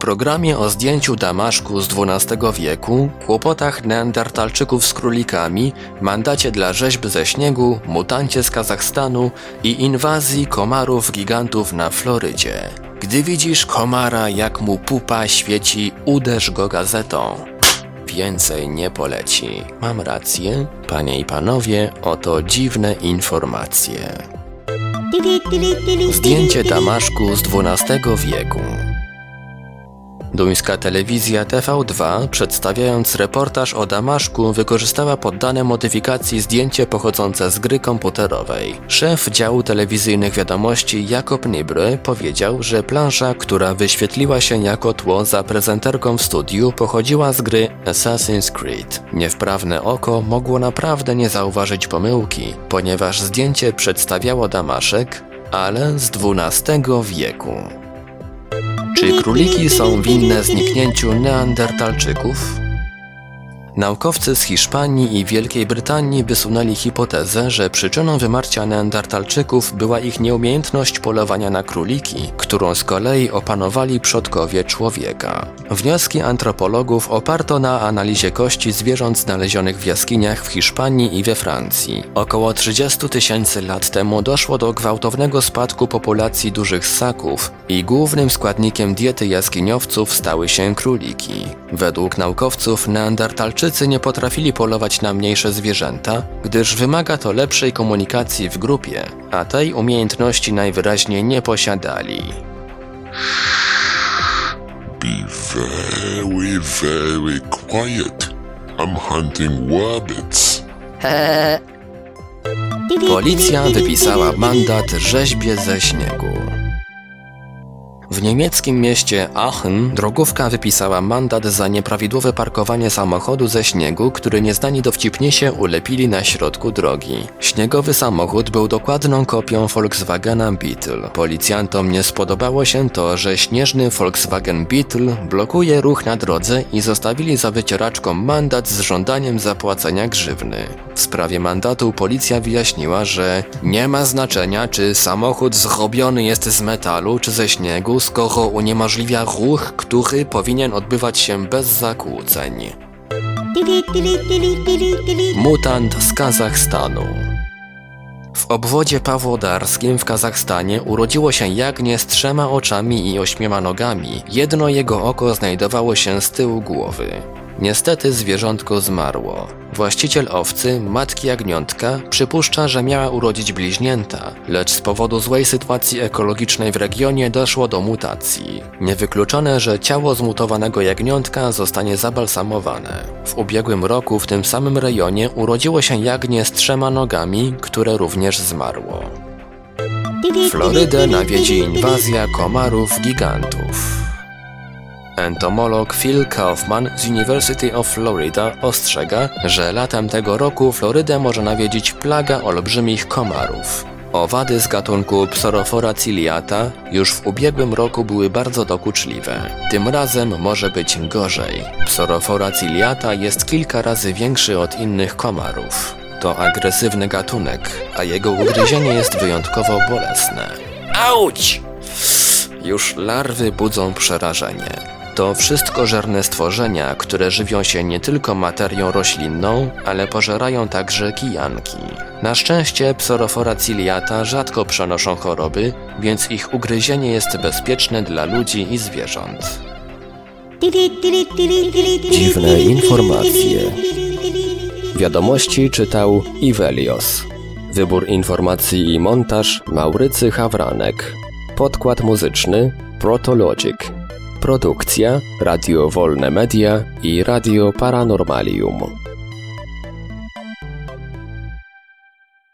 Programie o zdjęciu Damaszku z XII wieku, kłopotach neandertalczyków z królikami, mandacie dla rzeźb ze śniegu, mutancie z Kazachstanu i inwazji komarów gigantów na Florydzie. Gdy widzisz komara, jak mu pupa świeci, uderz go gazetą. Więcej nie poleci. Mam rację? Panie i panowie, oto dziwne informacje. Zdjęcie Damaszku z XII wieku. Duńska telewizja TV2, przedstawiając reportaż o Damaszku, wykorzystała poddane modyfikacji zdjęcie pochodzące z gry komputerowej. Szef działu telewizyjnych wiadomości Jakob Nibry powiedział, że plansza, która wyświetliła się jako tło za prezenterką w studiu, pochodziła z gry Assassin's Creed. Niewprawne oko mogło naprawdę nie zauważyć pomyłki, ponieważ zdjęcie przedstawiało Damaszek, ale z XII wieku. Czy króliki są winne zniknięciu neandertalczyków? Naukowcy z Hiszpanii i Wielkiej Brytanii wysunęli hipotezę, że przyczyną wymarcia neandertalczyków była ich nieumiejętność polowania na króliki, którą z kolei opanowali przodkowie człowieka. Wnioski antropologów oparto na analizie kości zwierząt znalezionych w jaskiniach w Hiszpanii i we Francji. Około 30 tysięcy lat temu doszło do gwałtownego spadku populacji dużych ssaków i głównym składnikiem diety jaskiniowców stały się króliki. Według naukowców neandertalczycy nie potrafili polować na mniejsze zwierzęta, gdyż wymaga to lepszej komunikacji w grupie, a tej umiejętności najwyraźniej nie posiadali. Be very, very quiet. I'm hunting rabbits. Policja wypisała mandat rzeźbie ze śniegu. W niemieckim mieście Aachen drogówka wypisała mandat za nieprawidłowe parkowanie samochodu ze śniegu, który nieznani dowcipniesie ulepili na środku drogi. Śniegowy samochód był dokładną kopią Volkswagena Beetle. Policjantom nie spodobało się to, że śnieżny Volkswagen Beetle blokuje ruch na drodze i zostawili za wycieraczką mandat z żądaniem zapłacenia grzywny. W sprawie mandatu policja wyjaśniła, że nie ma znaczenia, czy samochód zrobiony jest z metalu czy ze śniegu, skoro uniemożliwia ruch, który powinien odbywać się bez zakłóceń. Mutant z Kazachstanu. W obwodzie pawłodarskim w Kazachstanie urodziło się jagnię z trzema oczami i ośmioma nogami. Jedno jego oko znajdowało się z tyłu głowy. Niestety zwierzątko zmarło. Właściciel owcy, matki jagniątka, przypuszcza, że miała urodzić bliźnięta, lecz z powodu złej sytuacji ekologicznej w regionie doszło do mutacji. Niewykluczone, że ciało zmutowanego jagniątka zostanie zabalsamowane. W ubiegłym roku w tym samym rejonie urodziło się jagnię z trzema nogami, które również zmarło. Florydę nawiedzi inwazja komarów gigantów. Entomolog Phil Kaufman z University of Florida ostrzega, że latem tego roku Florydę może nawiedzić plaga olbrzymich komarów. Owady z gatunku Psorophora ciliata już w ubiegłym roku były bardzo dokuczliwe. Tym razem może być gorzej. Psorophora ciliata jest kilka razy większy od innych komarów. To agresywny gatunek, a jego ugryzienie jest wyjątkowo bolesne. Auć! Już larwy budzą przerażenie. To wszystkożerne stworzenia, które żywią się nie tylko materią roślinną, ale pożerają także kijanki. Na szczęście psorophora ciliata rzadko przenoszą choroby, więc ich ugryzienie jest bezpieczne dla ludzi i zwierząt. Dziwne informacje. Wiadomości czytał Ivelios. Wybór informacji i montaż Maurycy Hawranek. Podkład muzyczny Protologic. Produkcja Radio Wolne Media i Radio Paranormalium.